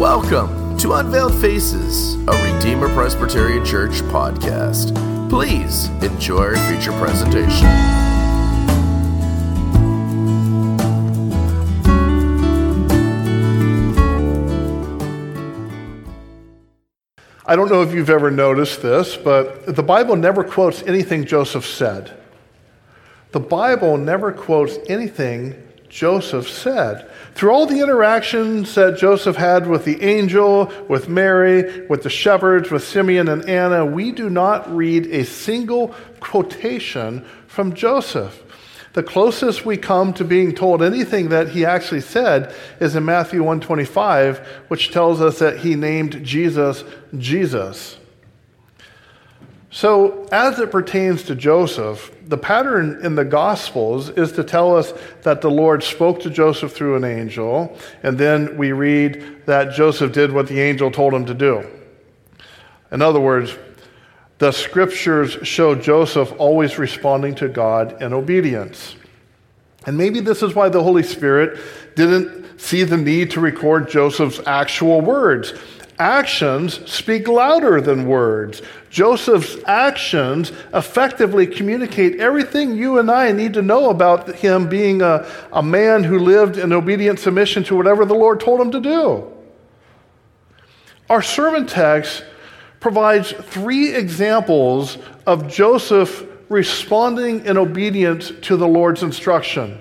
Welcome to Unveiled Faces, a Redeemer Presbyterian Church podcast. Please enjoy our feature presentation. I don't know if you've ever noticed this, but the Bible never quotes anything Joseph said. The Bible never quotes anything Joseph said. Through all the interactions that Joseph had with the angel, with Mary, with the shepherds, with Simeon and Anna, we do not read a single quotation from Joseph. The closest we come to being told anything that he actually said is in Matthew 125, which tells us that he named Jesus Jesus. So, as it pertains to Joseph, the pattern in the Gospels is to tell us that the Lord spoke to Joseph through an angel, and then we read that Joseph did what the angel told him to do. In other words, the scriptures show Joseph always responding to God in obedience. And maybe this is why the Holy Spirit didn't see the need to record Joseph's actual words. Actions speak louder than words. Joseph's actions effectively communicate everything you and I need to know about him being a, a man who lived in obedient submission to whatever the Lord told him to do. Our sermon text provides three examples of Joseph responding in obedience to the Lord's instruction.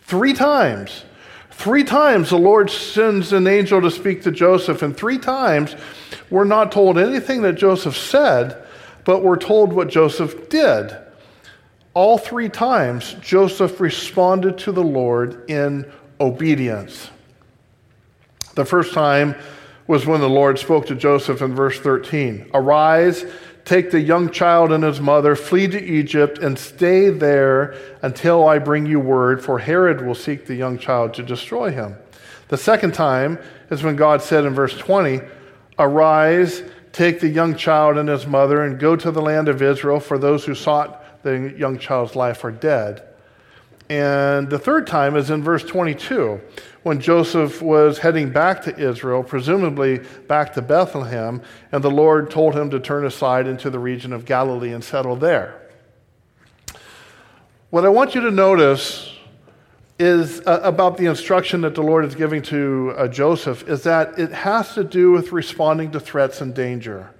Three times. Three times the Lord sends an angel to speak to Joseph, and three times we're not told anything that Joseph said, but we're told what Joseph did. All three times, Joseph responded to the Lord in obedience. The first time was when the Lord spoke to Joseph in verse 13 Arise, Take the young child and his mother, flee to Egypt, and stay there until I bring you word, for Herod will seek the young child to destroy him. The second time is when God said in verse 20, Arise, take the young child and his mother, and go to the land of Israel, for those who sought the young child's life are dead. And the third time is in verse 22 when Joseph was heading back to Israel, presumably back to Bethlehem, and the Lord told him to turn aside into the region of Galilee and settle there. What I want you to notice is uh, about the instruction that the Lord is giving to uh, Joseph is that it has to do with responding to threats and danger.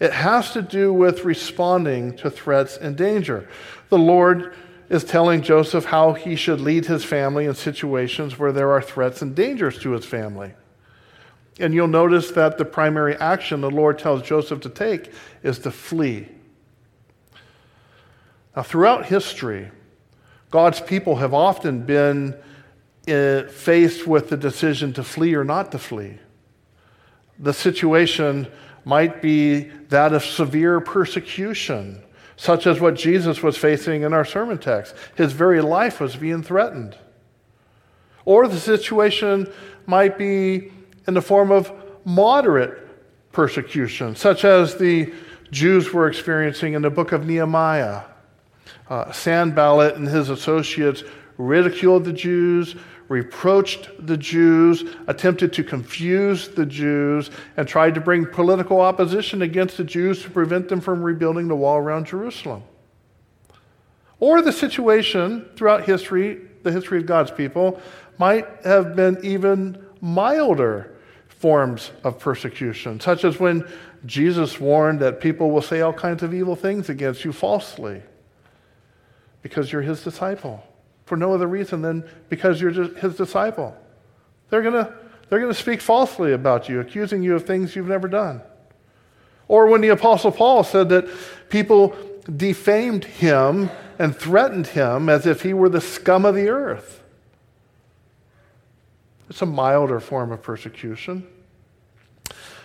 It has to do with responding to threats and danger. The Lord is telling Joseph how he should lead his family in situations where there are threats and dangers to his family. And you'll notice that the primary action the Lord tells Joseph to take is to flee. Now, throughout history, God's people have often been uh, faced with the decision to flee or not to flee. The situation might be that of severe persecution such as what Jesus was facing in our sermon text. His very life was being threatened. Or the situation might be in the form of moderate persecution, such as the Jews were experiencing in the book of Nehemiah. Uh, Sanballat and his associates ridiculed the Jews, reproached the Jews, attempted to confuse the Jews, and tried to bring political opposition against the Jews to prevent them from rebuilding the wall around Jerusalem. Or the situation throughout history, the history of God's people, might have been even milder forms of persecution, such as when Jesus warned that people will say all kinds of evil things against you falsely because you're his disciple for no other reason than because you're his disciple. They're going to they're going to speak falsely about you, accusing you of things you've never done. Or when the Apostle Paul said that people defamed him and threatened him as if he were the scum of the earth. It's a milder form of persecution.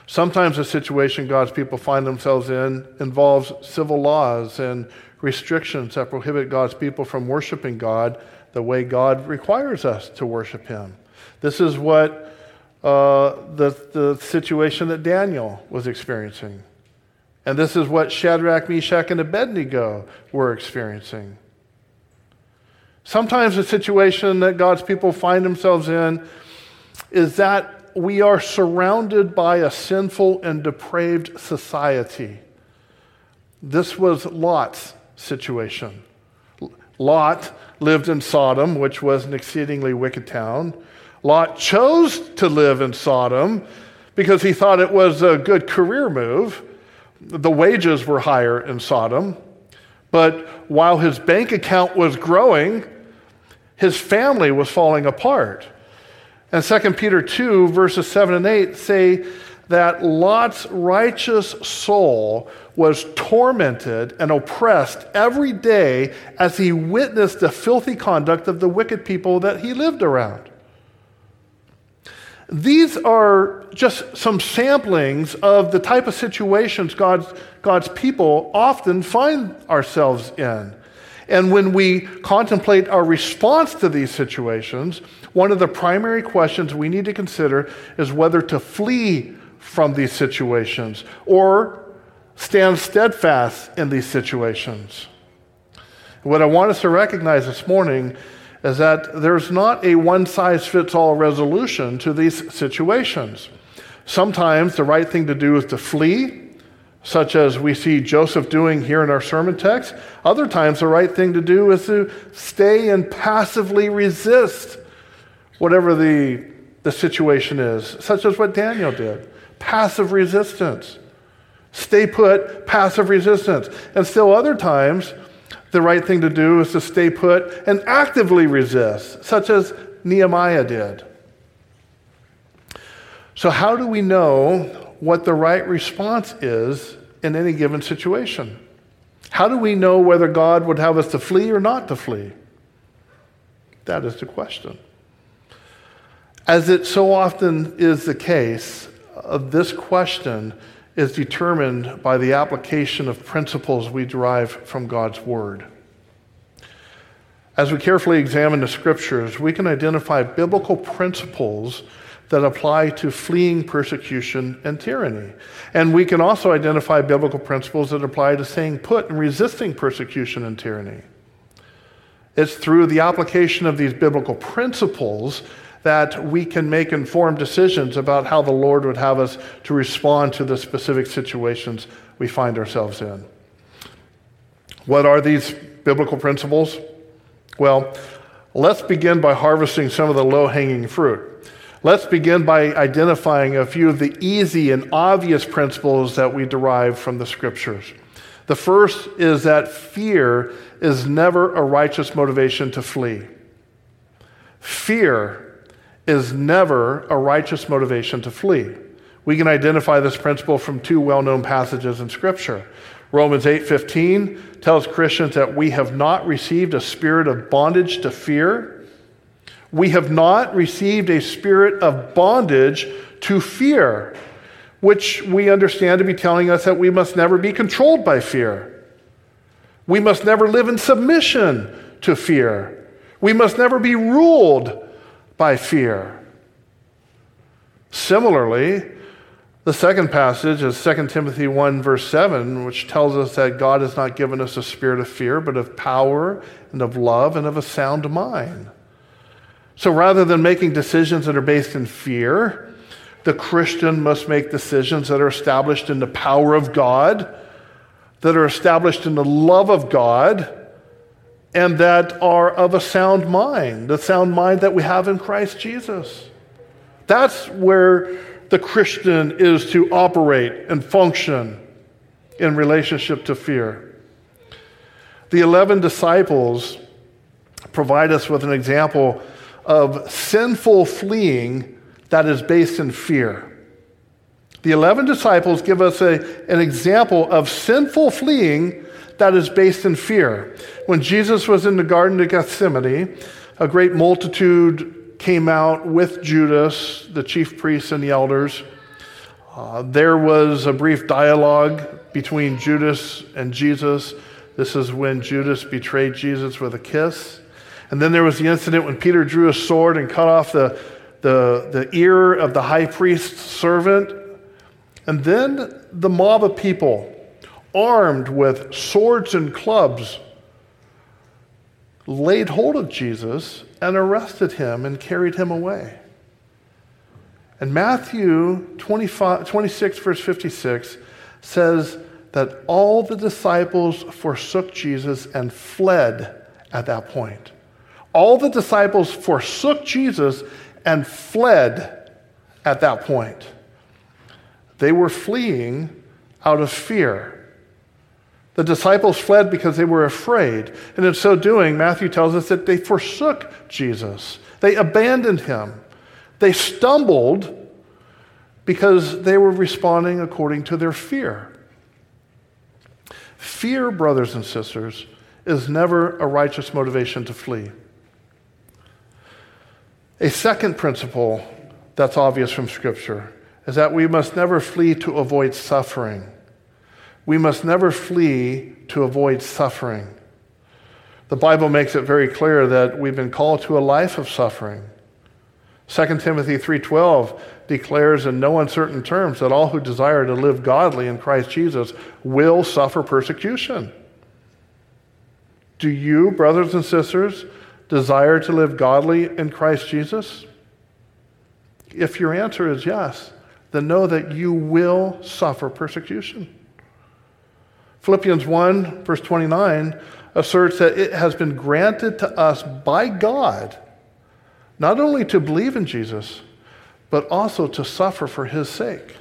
Sometimes the situation God's people find themselves in involves civil laws and restrictions that prohibit God's people from worshiping God the way God requires us to worship Him. This is what uh, the, the situation that Daniel was experiencing. And this is what Shadrach, Meshach, and Abednego were experiencing. Sometimes the situation that God's people find themselves in is that we are surrounded by a sinful and depraved society. This was Lot's situation. Lot lived in Sodom, which was an exceedingly wicked town. Lot chose to live in Sodom because he thought it was a good career move. The wages were higher in Sodom. But while his bank account was growing, his family was falling apart. And 2 Peter 2, verses 7 and 8 say that Lot's righteous soul was tormented and oppressed every day as he witnessed the filthy conduct of the wicked people that he lived around. These are just some samplings of the type of situations God's, God's people often find ourselves in. And when we contemplate our response to these situations, one of the primary questions we need to consider is whether to flee from these situations or stand steadfast in these situations. What I want us to recognize this morning is that there's not a one size fits all resolution to these situations. Sometimes the right thing to do is to flee, such as we see Joseph doing here in our sermon text. Other times, the right thing to do is to stay and passively resist whatever the, the situation is, such as what Daniel did passive resistance. Stay put, passive resistance. And still, other times, the right thing to do is to stay put and actively resist, such as Nehemiah did. So, how do we know what the right response is in any given situation? How do we know whether God would have us to flee or not to flee? That is the question. As it so often is the case, of this question is determined by the application of principles we derive from God's Word. As we carefully examine the Scriptures, we can identify biblical principles that apply to fleeing persecution and tyranny. And we can also identify biblical principles that apply to staying put and resisting persecution and tyranny. It's through the application of these biblical principles that we can make informed decisions about how the Lord would have us to respond to the specific situations we find ourselves in. What are these biblical principles? Well, let's begin by harvesting some of the low hanging fruit. Let's begin by identifying a few of the easy and obvious principles that we derive from the scriptures. The first is that fear is never a righteous motivation to flee. Fear is never a righteous motivation to flee. We can identify this principle from two well-known passages in scripture. Romans 8:15 tells Christians that we have not received a spirit of bondage to fear. We have not received a spirit of bondage to fear, which we understand to be telling us that we must never be controlled by fear. We must never live in submission to fear. We must never be ruled by fear. Similarly, the second passage is 2 Timothy 1, verse 7, which tells us that God has not given us a spirit of fear, but of power and of love and of a sound mind. So rather than making decisions that are based in fear, the Christian must make decisions that are established in the power of God, that are established in the love of God, and that are of a sound mind, the sound mind that we have in Christ Jesus. That's where the Christian is to operate and function in relationship to fear. The 11 disciples provide us with an example of sinful fleeing that is based in fear. The 11 disciples give us a, an example of sinful fleeing that is based in fear. When Jesus was in the Garden of Gethsemane, a great multitude came out with Judas, the chief priests and the elders. Uh, there was a brief dialogue between Judas and Jesus. This is when Judas betrayed Jesus with a kiss. And then there was the incident when Peter drew a sword and cut off the, the, the ear of the high priest's servant. And then the mob of people armed with swords and clubs, laid hold of Jesus and arrested him and carried him away. And Matthew 25, 26, verse 56 says that all the disciples forsook Jesus and fled at that point. All the disciples forsook Jesus and fled at that point. They were fleeing out of fear. The disciples fled because they were afraid. And in so doing, Matthew tells us that they forsook Jesus, they abandoned him. They stumbled because they were responding according to their fear. Fear, brothers and sisters, is never a righteous motivation to flee. A second principle that's obvious from Scripture is that we must never flee to avoid suffering. We must never flee to avoid suffering. The Bible makes it very clear that we've been called to a life of suffering. 2 Timothy 3:12 declares in no uncertain terms that all who desire to live godly in Christ Jesus will suffer persecution. Do you, brothers and sisters, desire to live godly in Christ Jesus? If your answer is yes, then know that you will suffer persecution. Philippians 1, verse 29, asserts that it has been granted to us by God not only to believe in Jesus, but also to suffer for his sake.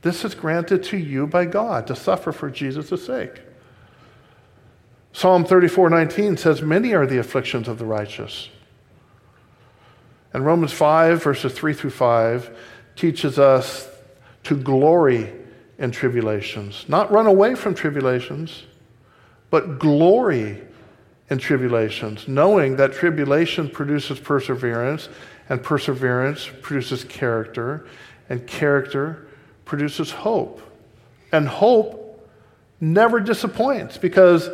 This is granted to you by God to suffer for Jesus' sake. Psalm 34 19 says, Many are the afflictions of the righteous. And Romans 5, verses 3 through 5, teaches us to glory in tribulations, not run away from tribulations, but glory in tribulations, knowing that tribulation produces perseverance, and perseverance produces character, and character produces hope. And hope never disappoints because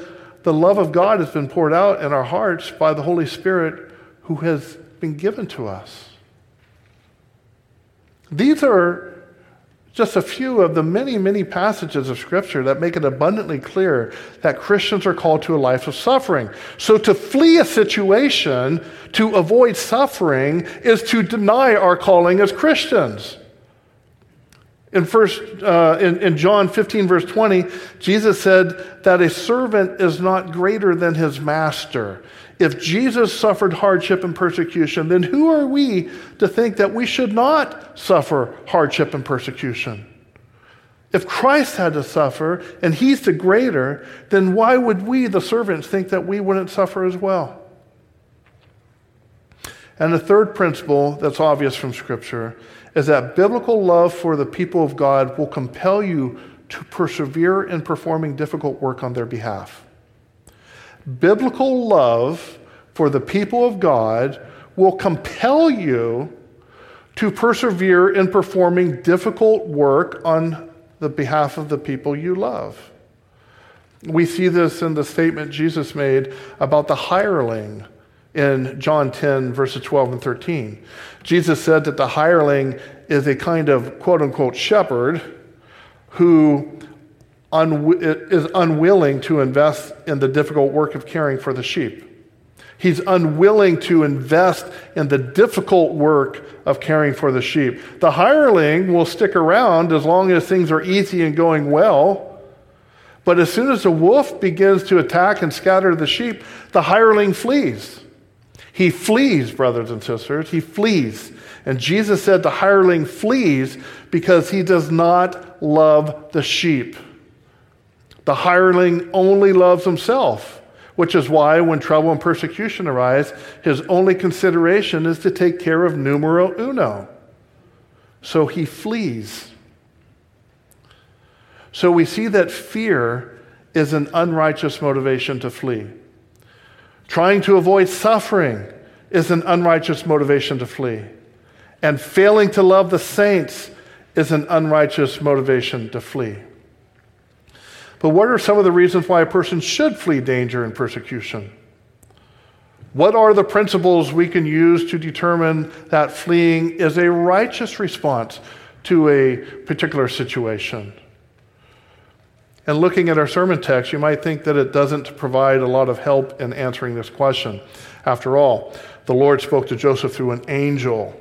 the love of God has been poured out in our hearts by the Holy Spirit who has been given to us. These are just a few of the many, many passages of Scripture that make it abundantly clear that Christians are called to a life of suffering. So to flee a situation, to avoid suffering, is to deny our calling as Christians. In, first, uh, in, in John 15, verse 20, Jesus said that a servant is not greater than his master. If Jesus suffered hardship and persecution, then who are we to think that we should not suffer hardship and persecution? If Christ had to suffer and he's the greater, then why would we, the servants, think that we wouldn't suffer as well? And the third principle that's obvious from Scripture is that biblical love for the people of God will compel you to persevere in performing difficult work on their behalf. Biblical love for the people of God will compel you to persevere in performing difficult work on the behalf of the people you love. We see this in the statement Jesus made about the hireling in John 10, verses 12 and 13. Jesus said that the hireling is a kind of quote unquote shepherd who is unwilling to invest in the difficult work of caring for the sheep. He's unwilling to invest in the difficult work of caring for the sheep. The hireling will stick around as long as things are easy and going well. But as soon as the wolf begins to attack and scatter the sheep, the hireling flees. He flees, brothers and sisters. He flees. And Jesus said the hireling flees because he does not love the sheep. The hireling only loves himself, which is why when trouble and persecution arise, his only consideration is to take care of numero uno. So he flees. So we see that fear is an unrighteous motivation to flee. Trying to avoid suffering is an unrighteous motivation to flee. And failing to love the saints is an unrighteous motivation to flee. But what are some of the reasons why a person should flee danger and persecution? What are the principles we can use to determine that fleeing is a righteous response to a particular situation? And looking at our sermon text, you might think that it doesn't provide a lot of help in answering this question. After all, the Lord spoke to Joseph through an angel.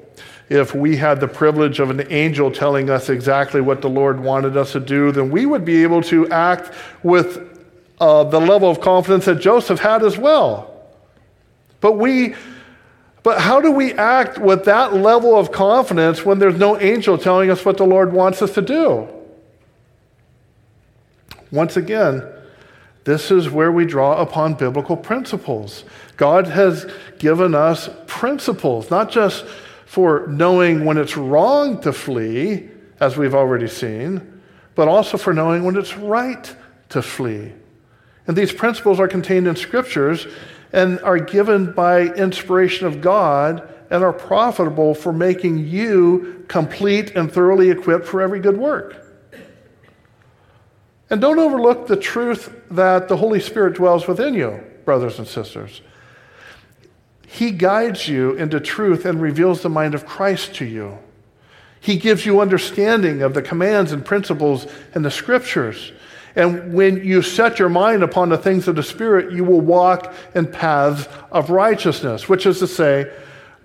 if we had the privilege of an angel telling us exactly what the Lord wanted us to do, then we would be able to act with uh, the level of confidence that Joseph had as well. But we, but how do we act with that level of confidence when there's no angel telling us what the Lord wants us to do? Once again, this is where we draw upon biblical principles. God has given us principles, not just for knowing when it's wrong to flee, as we've already seen, but also for knowing when it's right to flee. And these principles are contained in scriptures and are given by inspiration of God and are profitable for making you complete and thoroughly equipped for every good work. And don't overlook the truth that the Holy Spirit dwells within you, brothers and sisters. He guides you into truth and reveals the mind of Christ to you. He gives you understanding of the commands and principles in the scriptures. And when you set your mind upon the things of the Spirit, you will walk in paths of righteousness, which is to say,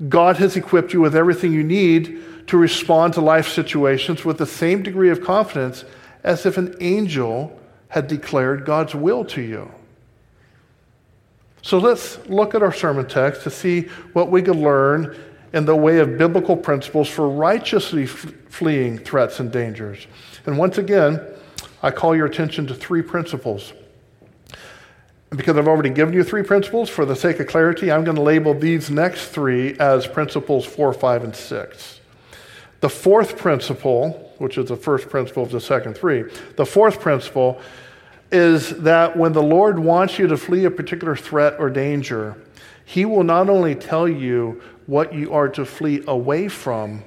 God has equipped you with everything you need to respond to life situations with the same degree of confidence as if an angel had declared God's will to you. So let's look at our sermon text to see what we can learn in the way of biblical principles for righteously f- fleeing threats and dangers. And once again, I call your attention to three principles. Because I've already given you three principles, for the sake of clarity, I'm going to label these next three as principles four, five, and six. The fourth principle, which is the first principle of the second three, the fourth principle is that when the Lord wants you to flee a particular threat or danger, He will not only tell you what you are to flee away from,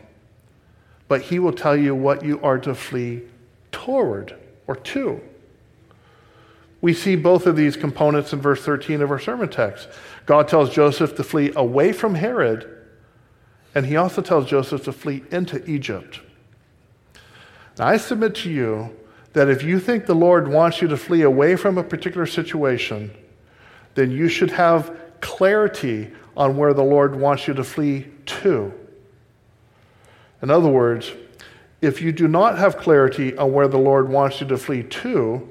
but He will tell you what you are to flee toward or to. We see both of these components in verse 13 of our sermon text. God tells Joseph to flee away from Herod, and he also tells Joseph to flee into Egypt. Now, I submit to you that if you think the Lord wants you to flee away from a particular situation, then you should have clarity on where the Lord wants you to flee to. In other words, if you do not have clarity on where the Lord wants you to flee to,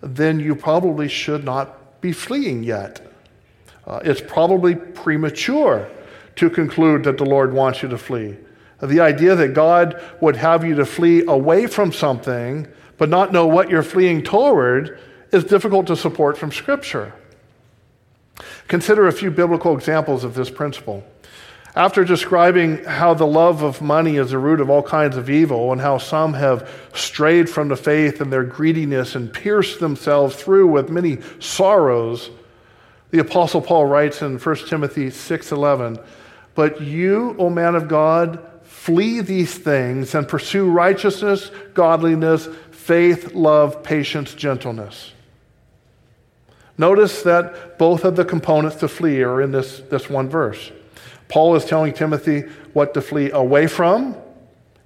then you probably should not be fleeing yet. Uh, it's probably premature to conclude that the Lord wants you to flee. The idea that God would have you to flee away from something but not know what you're fleeing toward is difficult to support from Scripture. Consider a few biblical examples of this principle. After describing how the love of money is the root of all kinds of evil and how some have strayed from the faith in their greediness and pierced themselves through with many sorrows, the apostle Paul writes in 1 Timothy 6:11, "But you, O man of God, flee these things and pursue righteousness, godliness, faith, love, patience, gentleness." Notice that both of the components to flee are in this, this one verse. Paul is telling Timothy what to flee away from,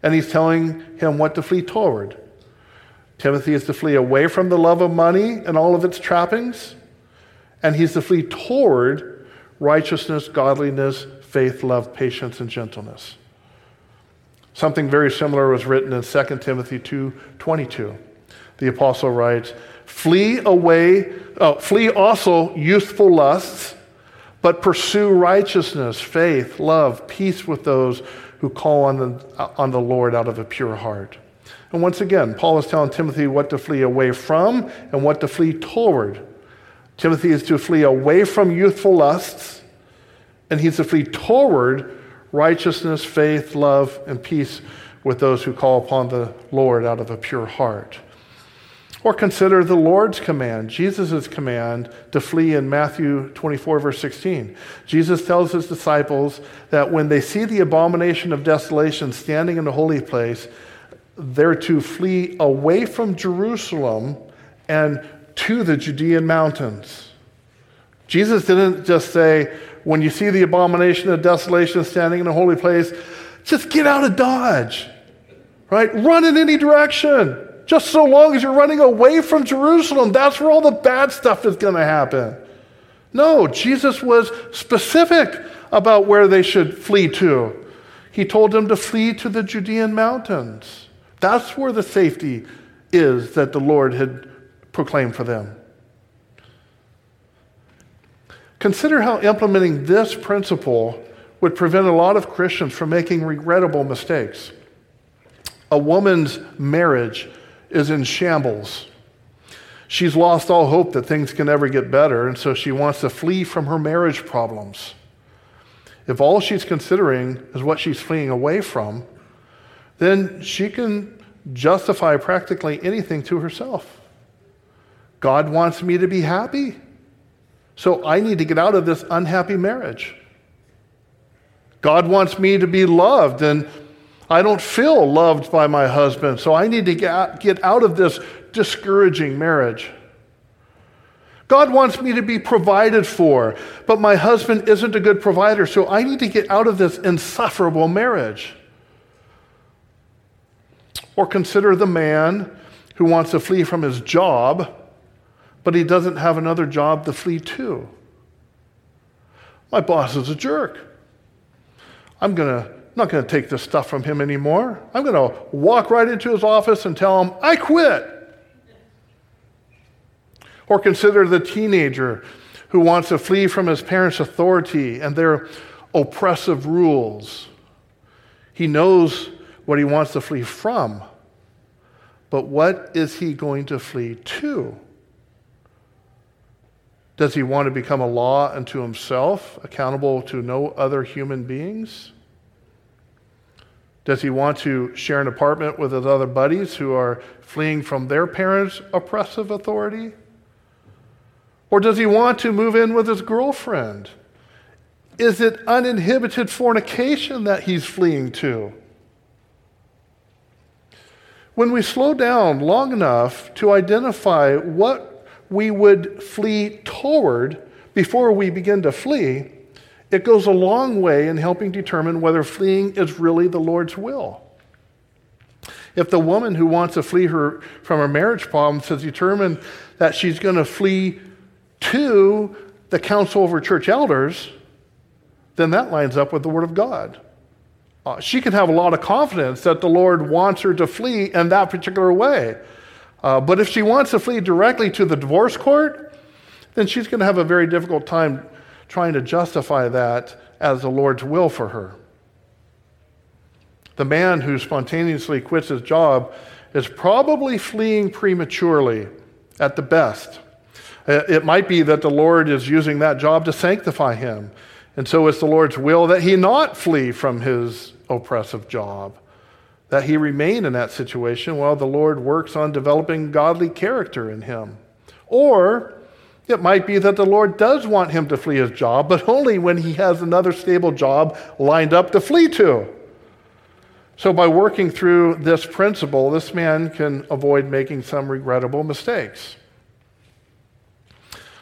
and he's telling him what to flee toward. Timothy is to flee away from the love of money and all of its trappings, and he's to flee toward righteousness, godliness, faith, love, patience, and gentleness. Something very similar was written in 2 Timothy 2:22. The apostle writes, "Flee away, oh, flee also youthful lusts, but pursue righteousness, faith, love, peace with those who call on the, on the Lord out of a pure heart. And once again, Paul is telling Timothy what to flee away from and what to flee toward. Timothy is to flee away from youthful lusts, and he's to flee toward righteousness, faith, love, and peace with those who call upon the Lord out of a pure heart. Or consider the Lord's command, Jesus' command to flee in Matthew 24, verse 16. Jesus tells his disciples that when they see the abomination of desolation standing in the holy place, they're to flee away from Jerusalem and to the Judean mountains. Jesus didn't just say, when you see the abomination of desolation standing in a holy place, just get out of Dodge, right? Run in any direction. Just so long as you're running away from Jerusalem, that's where all the bad stuff is going to happen. No, Jesus was specific about where they should flee to. He told them to flee to the Judean mountains. That's where the safety is that the Lord had proclaimed for them. Consider how implementing this principle would prevent a lot of Christians from making regrettable mistakes. A woman's marriage is in shambles. She's lost all hope that things can ever get better, and so she wants to flee from her marriage problems. If all she's considering is what she's fleeing away from, then she can justify practically anything to herself. God wants me to be happy, so I need to get out of this unhappy marriage. God wants me to be loved, and I don't feel loved by my husband, so I need to get out of this discouraging marriage. God wants me to be provided for, but my husband isn't a good provider, so I need to get out of this insufferable marriage. Or consider the man who wants to flee from his job, but he doesn't have another job to flee to. My boss is a jerk. I'm going to not going to take this stuff from him anymore. I'm going to walk right into his office and tell him, I quit. Or consider the teenager who wants to flee from his parents' authority and their oppressive rules. He knows what he wants to flee from, but what is he going to flee to? Does he want to become a law unto himself, accountable to no other human beings? Does he want to share an apartment with his other buddies who are fleeing from their parents' oppressive authority? Or does he want to move in with his girlfriend? Is it uninhibited fornication that he's fleeing to? When we slow down long enough to identify what we would flee toward before we begin to flee, it goes a long way in helping determine whether fleeing is really the Lord's will. If the woman who wants to flee her from her marriage problems has determined that she's going to flee to the council of her church elders, then that lines up with the Word of God. Uh, she can have a lot of confidence that the Lord wants her to flee in that particular way. Uh, but if she wants to flee directly to the divorce court, then she's going to have a very difficult time trying to justify that as the Lord's will for her. The man who spontaneously quits his job is probably fleeing prematurely at the best. Uh, it might be that the Lord is using that job to sanctify him. And so it's the Lord's will that he not flee from his oppressive job, that he remain in that situation while the Lord works on developing godly character in him. Or it might be that the Lord does want him to flee his job, but only when he has another stable job lined up to flee to. So, by working through this principle, this man can avoid making some regrettable mistakes.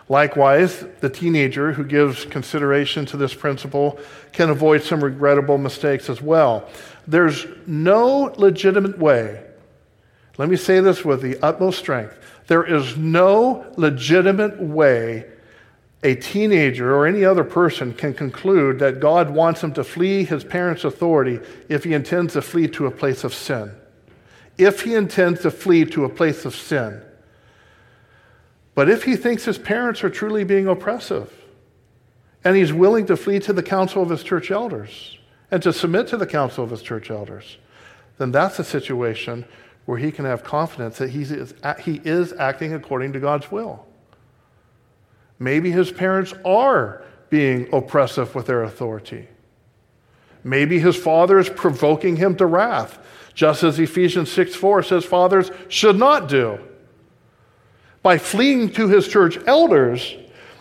Likewise, the teenager who gives consideration to this principle can avoid some regrettable mistakes as well. There's no legitimate way, let me say this with the utmost strength there is no legitimate way a teenager or any other person can conclude that God wants him to flee his parents' authority if he intends to flee to a place of sin. If he intends to flee to a place of sin. But if he thinks his parents are truly being oppressive, and he's willing to flee to the council of his church elders and to submit to the council of his church elders, then that's a situation where he can have confidence that he is, he is acting according to God's will. Maybe his parents are being oppressive with their authority. Maybe his father is provoking him to wrath, just as Ephesians 6 4 says fathers should not do. By fleeing to his church elders,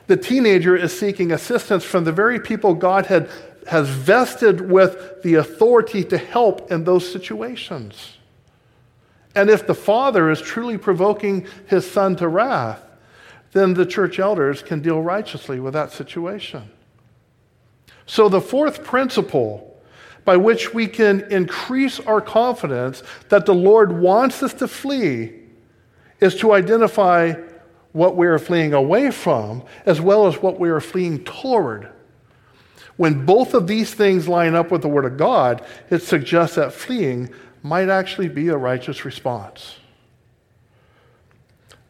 the teenager is seeking assistance from the very people God had, has vested with the authority to help in those situations. And if the father is truly provoking his son to wrath, then the church elders can deal righteously with that situation. So, the fourth principle by which we can increase our confidence that the Lord wants us to flee is to identify what we are fleeing away from as well as what we are fleeing toward. When both of these things line up with the Word of God, it suggests that fleeing might actually be a righteous response.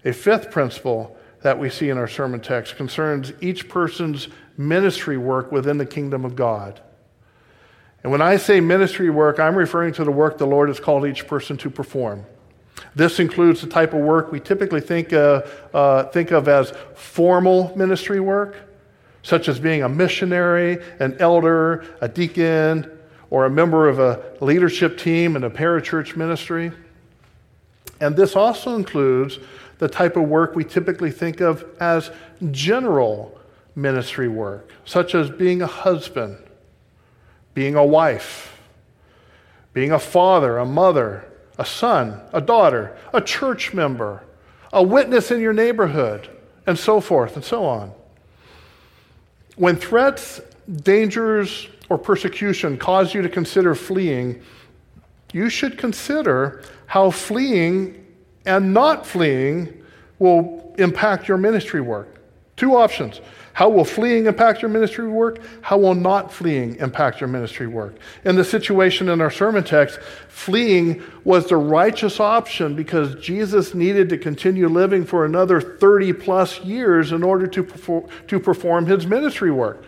A fifth principle that we see in our sermon text concerns each person's ministry work within the kingdom of God. And when I say ministry work, I'm referring to the work the Lord has called each person to perform. This includes the type of work we typically think, uh, uh, think of as formal ministry work, such as being a missionary, an elder, a deacon, or a member of a leadership team in a parachurch ministry. And this also includes the type of work we typically think of as general ministry work, such as being a husband, being a wife, being a father, a mother, a son, a daughter, a church member, a witness in your neighborhood, and so forth and so on. When threats, dangers, or persecution cause you to consider fleeing, you should consider how fleeing and not fleeing will impact your ministry work. Two options how will fleeing impact your ministry work? How will not fleeing impact your ministry work? In the situation in our sermon text, fleeing was the righteous option because Jesus needed to continue living for another 30 plus years in order to perform, to perform his ministry work.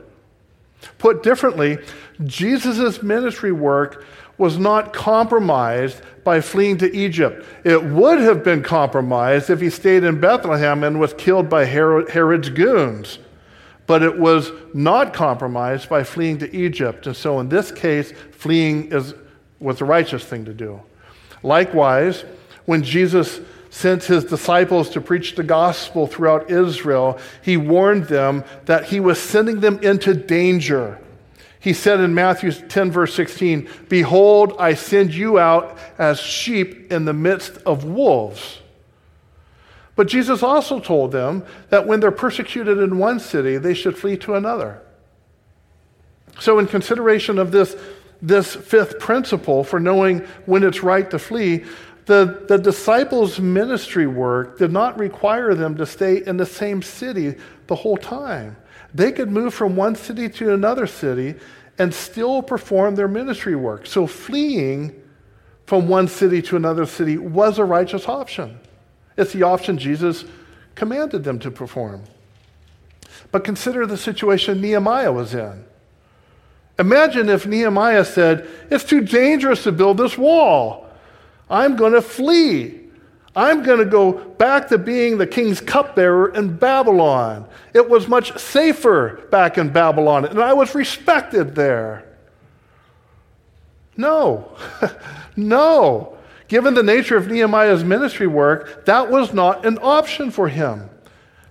Put differently, Jesus' ministry work was not compromised by fleeing to Egypt. It would have been compromised if he stayed in Bethlehem and was killed by Herod's goons but it was not compromised by fleeing to Egypt. And so in this case, fleeing is, was the righteous thing to do. Likewise, when Jesus sent his disciples to preach the gospel throughout Israel, he warned them that he was sending them into danger. He said in Matthew 10, verse 16, Behold, I send you out as sheep in the midst of wolves. But Jesus also told them that when they're persecuted in one city, they should flee to another. So, in consideration of this, this fifth principle for knowing when it's right to flee, the, the disciples' ministry work did not require them to stay in the same city the whole time. They could move from one city to another city and still perform their ministry work. So, fleeing from one city to another city was a righteous option. It's the option Jesus commanded them to perform. But consider the situation Nehemiah was in. Imagine if Nehemiah said, It's too dangerous to build this wall. I'm going to flee. I'm going to go back to being the king's cupbearer in Babylon. It was much safer back in Babylon, and I was respected there. No, no. Given the nature of Nehemiah's ministry work, that was not an option for him.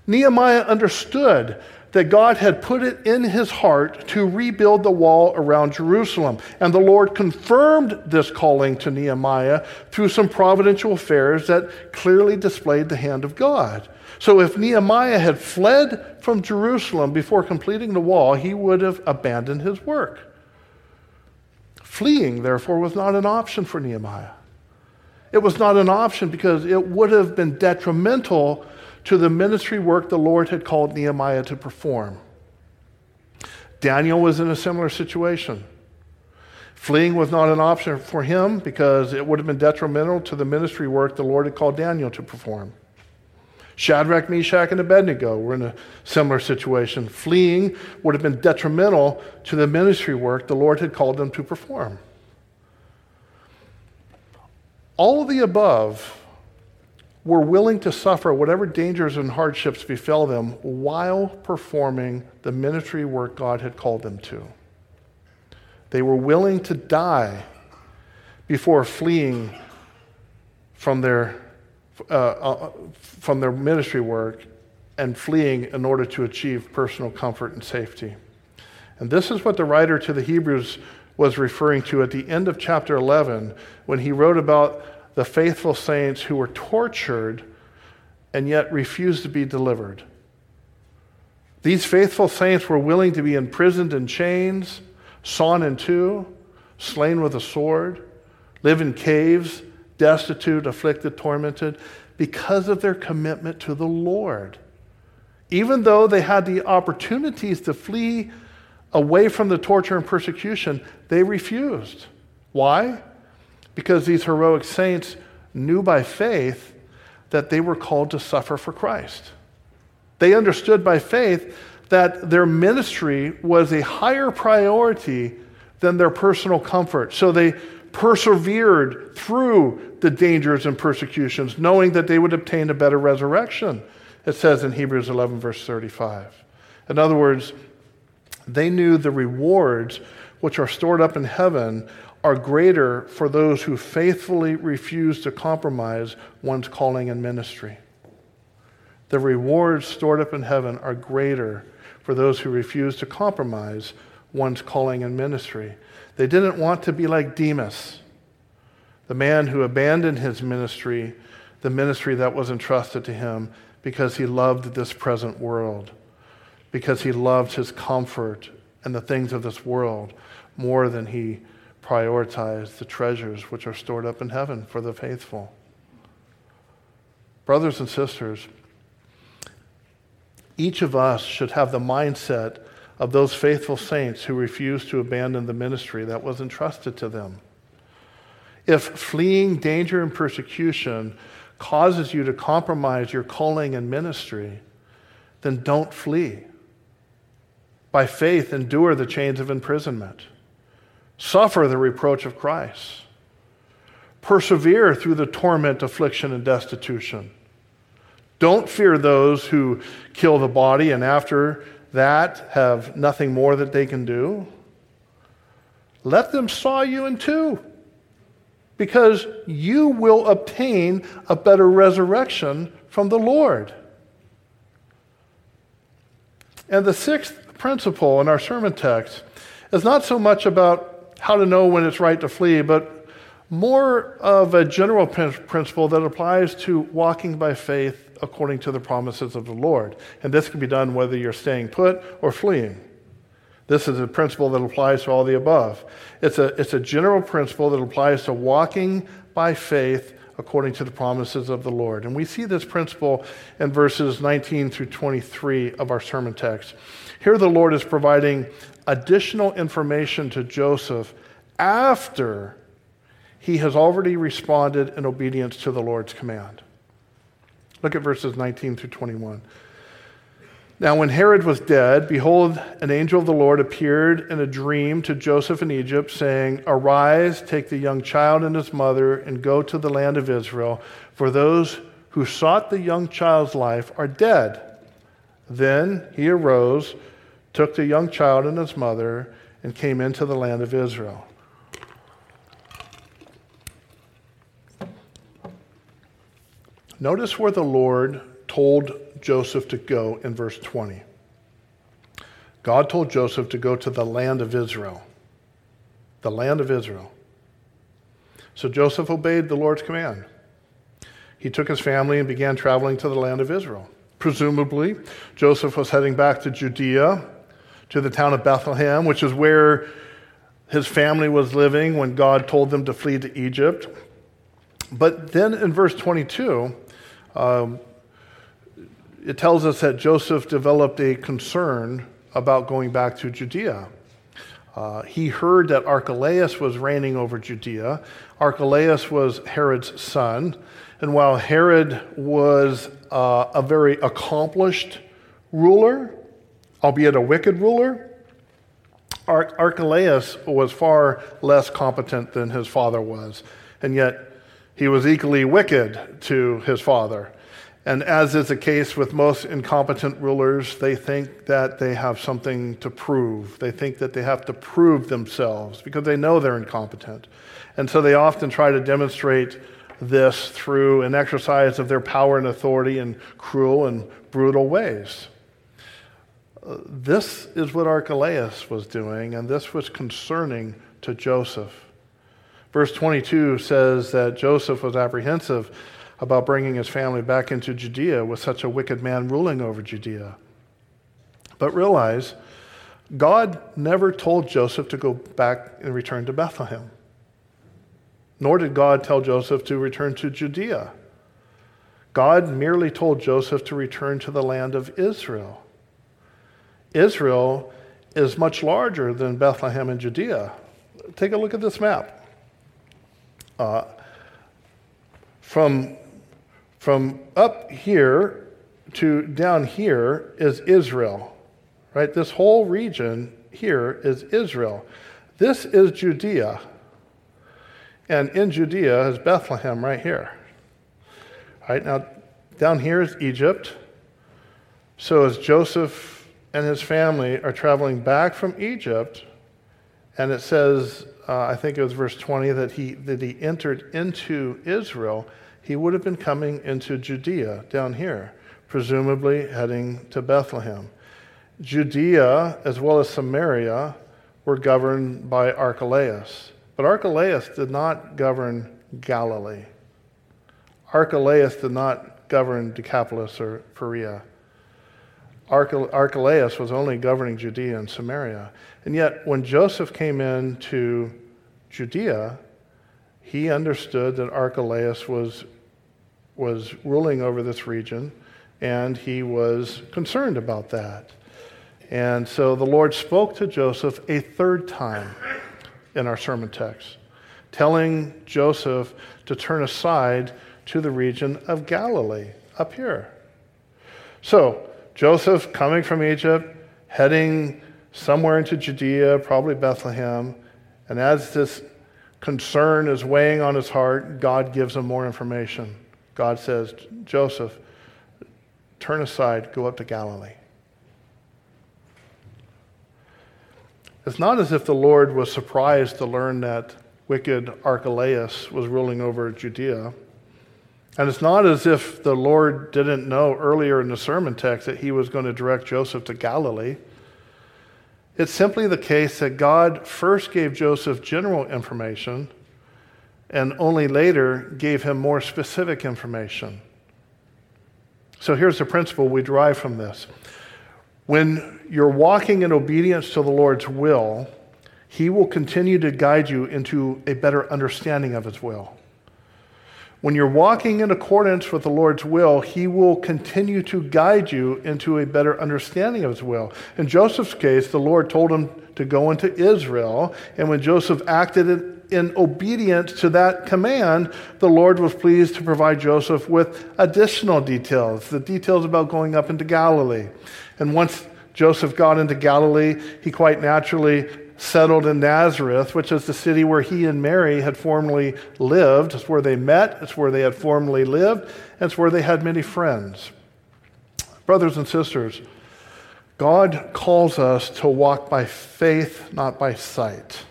Nehemiah understood that God had put it in his heart to rebuild the wall around Jerusalem. And the Lord confirmed this calling to Nehemiah through some providential affairs that clearly displayed the hand of God. So if Nehemiah had fled from Jerusalem before completing the wall, he would have abandoned his work. Fleeing, therefore, was not an option for Nehemiah. It was not an option because it would have been detrimental to the ministry work the Lord had called Nehemiah to perform. Daniel was in a similar situation. Fleeing was not an option for him because it would have been detrimental to the ministry work the Lord had called Daniel to perform. Shadrach, Meshach, and Abednego were in a similar situation. Fleeing would have been detrimental to the ministry work the Lord had called them to perform. All of the above were willing to suffer whatever dangers and hardships befell them while performing the ministry work God had called them to. They were willing to die before fleeing from their, uh, uh, from their ministry work and fleeing in order to achieve personal comfort and safety. And this is what the writer to the Hebrews was referring to at the end of chapter 11 when he wrote about the faithful saints who were tortured and yet refused to be delivered. These faithful saints were willing to be imprisoned in chains, sawn in two, slain with a sword, live in caves, destitute, afflicted, tormented, because of their commitment to the Lord. Even though they had the opportunities to flee away from the torture and persecution, they refused. Why? Because these heroic saints knew by faith that they were called to suffer for Christ. They understood by faith that their ministry was a higher priority than their personal comfort. So they persevered through the dangers and persecutions, knowing that they would obtain a better resurrection, it says in Hebrews 11, verse 35. In other words, they knew the rewards which are stored up in heaven are greater for those who faithfully refuse to compromise one's calling and ministry. The rewards stored up in heaven are greater for those who refuse to compromise one's calling and ministry. They didn't want to be like Demas, the man who abandoned his ministry, the ministry that was entrusted to him, because he loved this present world, because he loved his comfort and the things of this world more than he prioritized the treasures which are stored up in heaven for the faithful. Brothers and sisters, each of us should have the mindset of those faithful saints who refused to abandon the ministry that was entrusted to them. If fleeing danger and persecution causes you to compromise your calling and ministry, then don't flee. By faith, endure the chains of imprisonment. Suffer the reproach of Christ. Persevere through the torment, affliction, and destitution. Don't fear those who kill the body and after that have nothing more that they can do. Let them saw you in two, because you will obtain a better resurrection from the Lord. And the sixth principle in our sermon text is not so much about how to know when it's right to flee, but more of a general principle that applies to walking by faith according to the promises of the Lord. And this can be done whether you're staying put or fleeing. This is a principle that applies to all the above. It's a, it's a general principle that applies to walking by faith according to the promises of the Lord. And we see this principle in verses 19 through 23 of our sermon text. Here, the Lord is providing additional information to Joseph after he has already responded in obedience to the Lord's command. Look at verses 19 through 21. Now, when Herod was dead, behold, an angel of the Lord appeared in a dream to Joseph in Egypt, saying, Arise, take the young child and his mother, and go to the land of Israel, for those who sought the young child's life are dead. Then he arose, took the young child and his mother, and came into the land of Israel. Notice where the Lord told Joseph to go in verse 20. God told Joseph to go to the land of Israel. The land of Israel. So Joseph obeyed the Lord's command. He took his family and began traveling to the land of Israel. Presumably, Joseph was heading back to Judea, to the town of Bethlehem, which is where his family was living when God told them to flee to Egypt. But then in verse 22, um, it tells us that Joseph developed a concern about going back to Judea. Uh, he heard that Archelaus was reigning over Judea. Archelaus was Herod's son. And while Herod was uh, a very accomplished ruler, albeit a wicked ruler, Ar- Archelaus was far less competent than his father was. And yet, he was equally wicked to his father. And as is the case with most incompetent rulers, they think that they have something to prove. They think that they have to prove themselves because they know they're incompetent. And so they often try to demonstrate this through an exercise of their power and authority in cruel and brutal ways. Uh, this is what Archelaus was doing, and this was concerning to Joseph. Verse 22 says that Joseph was apprehensive about bringing his family back into Judea with such a wicked man ruling over Judea. But realize, God never told Joseph to go back and return to Bethlehem. Nor did God tell Joseph to return to Judea. God merely told Joseph to return to the land of Israel. Israel is much larger than Bethlehem and Judea. Take a look at this map. Uh, from, from up here to down here is Israel, right? This whole region here is Israel. This is Judea. And in Judea is Bethlehem right here. All right, now down here is Egypt. So as Joseph and his family are traveling back from Egypt, and it says, uh, I think it was verse 20, that he, that he entered into Israel, he would have been coming into Judea down here, presumably heading to Bethlehem. Judea, as well as Samaria, were governed by Archelaus. But Archelaus did not govern Galilee. Archelaus did not govern Decapolis or Perea. Archelaus was only governing Judea and Samaria. And yet, when Joseph came into Judea, he understood that Archelaus was, was ruling over this region, and he was concerned about that. And so the Lord spoke to Joseph a third time in our sermon text, telling Joseph to turn aside to the region of Galilee, up here. So, Joseph coming from Egypt, heading somewhere into Judea, probably Bethlehem, and as this concern is weighing on his heart, God gives him more information. God says, Joseph, turn aside, go up to Galilee. It's not as if the Lord was surprised to learn that wicked Archelaus was ruling over Judea. And it's not as if the Lord didn't know earlier in the sermon text that he was going to direct Joseph to Galilee. It's simply the case that God first gave Joseph general information and only later gave him more specific information. So here's the principle we derive from this when you're walking in obedience to the Lord's will, He will continue to guide you into a better understanding of His will. When you're walking in accordance with the Lord's will, He will continue to guide you into a better understanding of His will. In Joseph's case, the Lord told him to go into Israel, and when Joseph acted in, obedience to that command, the Lord was pleased to provide Joseph with additional details, the details about going up into Galilee. And once Joseph got into Galilee, he quite naturally settled in Nazareth, which is the city where he and Mary had formerly lived. It's where they met, it's where they had formerly lived, and it's where they had many friends. Brothers and sisters, God calls us to walk by faith, not by sight.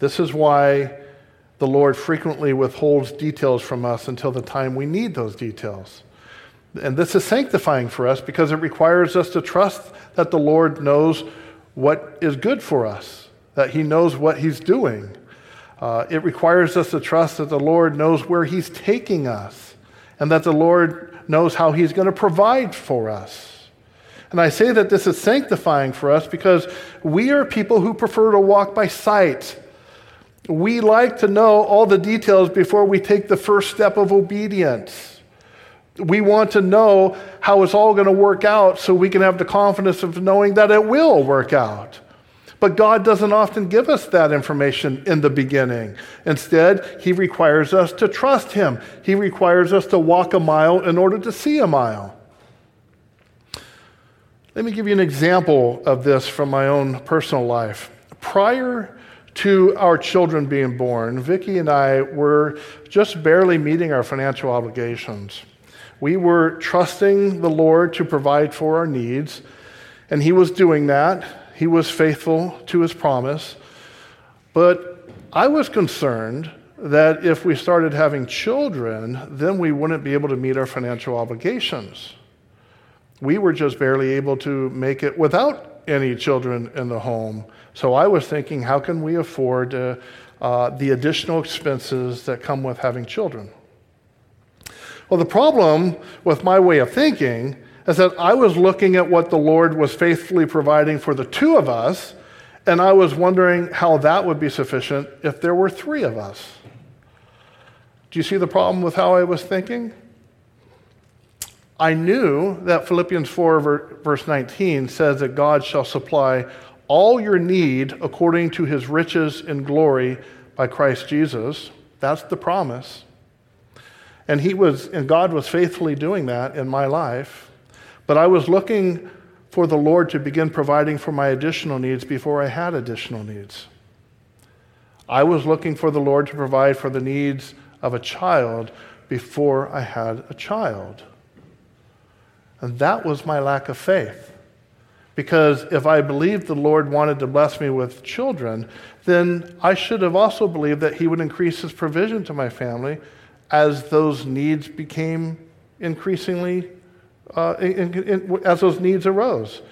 This is why the Lord frequently withholds details from us until the time we need those details. And this is sanctifying for us because it requires us to trust that the Lord knows what is good for us, that He knows what He's doing. Uh, it requires us to trust that the Lord knows where He's taking us and that the Lord knows how He's going to provide for us. And I say that this is sanctifying for us because we are people who prefer to walk by sight. We like to know all the details before we take the first step of obedience. We want to know how it's all going to work out so we can have the confidence of knowing that it will work out. But God doesn't often give us that information in the beginning. Instead, He requires us to trust Him. He requires us to walk a mile in order to see a mile. Let me give you an example of this from my own personal life. Prior to our children being born, Vicki and I were just barely meeting our financial obligations. We were trusting the Lord to provide for our needs, and He was doing that. He was faithful to His promise. But I was concerned that if we started having children, then we wouldn't be able to meet our financial obligations. We were just barely able to make it without any children in the home. So I was thinking, how can we afford uh, uh, the additional expenses that come with having children? Well, the problem with my way of thinking is that I was looking at what the Lord was faithfully providing for the two of us, and I was wondering how that would be sufficient if there were three of us. Do you see the problem with how I was thinking? I knew that Philippians 4, verse 19 says that God shall supply all your need according to his riches and glory by Christ Jesus. That's the promise. And he was and God was faithfully doing that in my life. But I was looking for the Lord to begin providing for my additional needs before I had additional needs. I was looking for the Lord to provide for the needs of a child before I had a child. And that was my lack of faith. Because if I believed the Lord wanted to bless me with children, then I should have also believed that He would increase His provision to my family as those needs became increasingly, uh, in, in, as those needs arose.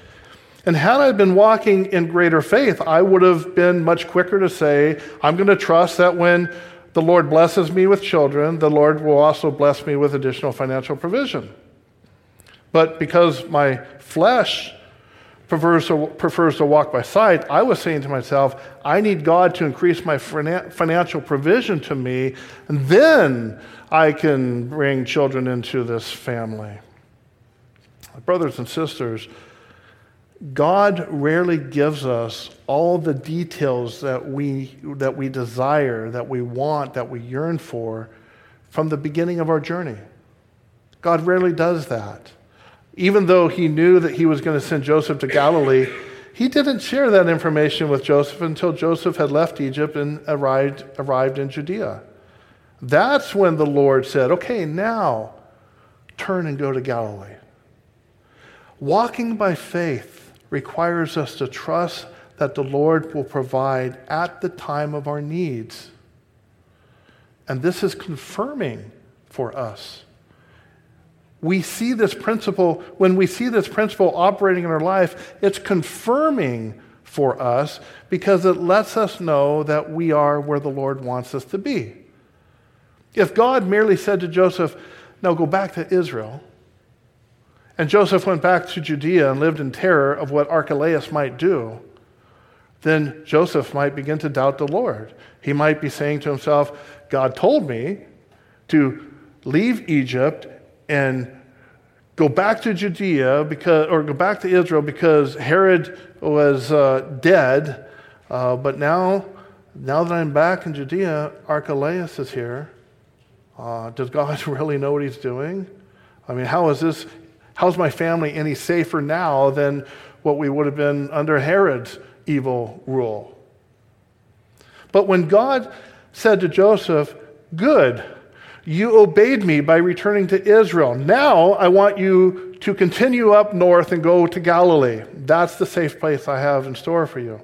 And had I been walking in greater faith, I would have been much quicker to say, I'm going to trust that when the Lord blesses me with children, the Lord will also bless me with additional financial provision. But because my flesh prefers to, prefers to walk by sight, I was saying to myself, I need God to increase my financial provision to me, and then I can bring children into this family. Brothers and sisters, God rarely gives us all the details that we, that we desire, that we want, that we yearn for from the beginning of our journey. God rarely does that. Even though he knew that he was going to send Joseph to Galilee, he didn't share that information with Joseph until Joseph had left Egypt and arrived, arrived in Judea. That's when the Lord said, Okay, now turn and go to Galilee. Walking by faith requires us to trust that the Lord will provide at the time of our needs. And this is confirming for us. We see this principle, when we see this principle operating in our life, it's confirming for us because it lets us know that we are where the Lord wants us to be. If God merely said to Joseph, Now go back to Israel, and Joseph went back to Judea and lived in terror of what Archelaus might do, then Joseph might begin to doubt the Lord. He might be saying to himself, God told me to leave Egypt and go back to Judea because, or go back to Israel because Herod was uh, dead. Uh, but now, now that I'm back in Judea, Archelaus is here. Uh, does God really know what he's doing? I mean, how is this How's my family any safer now than what we would have been under Herod's evil rule? But when God said to Joseph, Good, you obeyed me by returning to Israel. Now I want you to continue up north and go to Galilee. That's the safe place I have in store for you.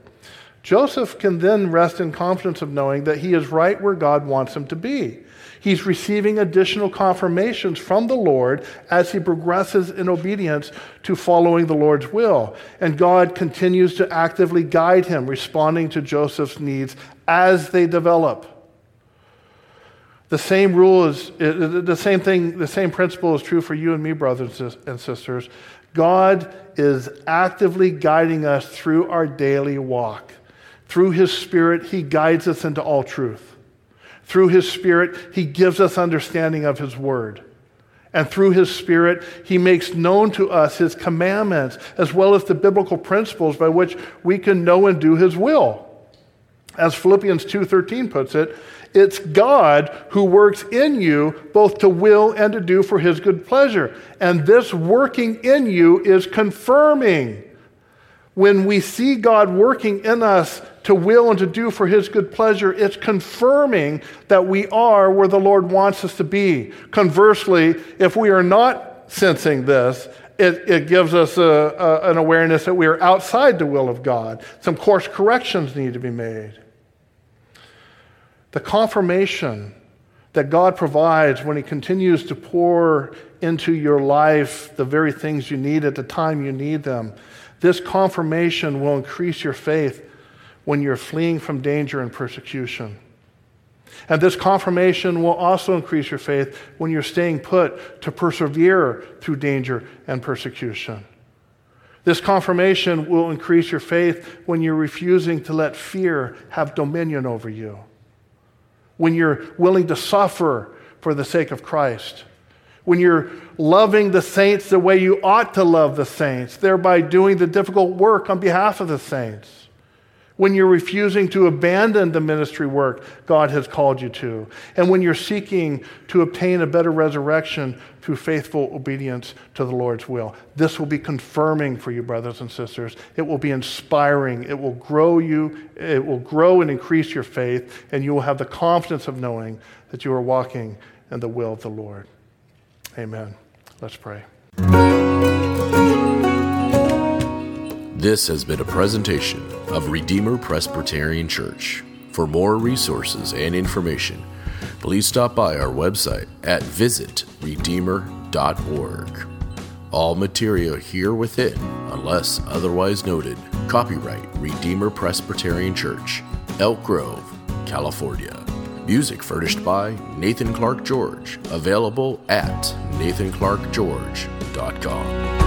Joseph can then rest in confidence of knowing that he is right where God wants him to be. He's receiving additional confirmations from the Lord as he progresses in obedience to following the Lord's will. And God continues to actively guide him, responding to Joseph's needs as they develop. The same rule is uh, the same thing, the same principle is true for you and me, brothers and sisters. God is actively guiding us through our daily walk. Through his Spirit, he guides us into all truth. Through his Spirit, he gives us understanding of his word. And through his Spirit, he makes known to us his commandments, as well as the biblical principles by which we can know and do his will. As Philippians 2:13 puts it, it's God who works in you both to will and to do for his good pleasure. And this working in you is confirming when we see God working in us to will and to do for his good pleasure, it's confirming that we are where the Lord wants us to be. Conversely, if we are not sensing this, it, it gives us a, a, an awareness that we are outside the will of God. Some course corrections need to be made. The confirmation that God provides when He continues to pour into your life the very things you need at the time you need them this confirmation will increase your faith when you're fleeing from danger and persecution. And this confirmation will also increase your faith when you're staying put to persevere through danger and persecution. This confirmation will increase your faith when you're refusing to let fear have dominion over you, when you're willing to suffer for the sake of Christ when you're loving the saints the way you ought to love the saints, thereby doing the difficult work on behalf of the saints. When you're refusing to abandon the ministry work God has called you to, and when you're seeking to obtain a better resurrection through faithful obedience to the Lord's will. This will be confirming for you, brothers and sisters. It will be inspiring. It will grow you, it will grow and increase your faith, and you will have the confidence of knowing that you are walking in the will of the Lord. Amen. Let's pray. This has been a presentation of Redeemer Presbyterian Church. For more resources and information, please stop by our website at visitredeemer.org. All material here within, unless otherwise noted, copyright Redeemer Presbyterian Church, Elk Grove, California. Music furnished by Nathan Clark George, available at nathanclarkgeorge.com.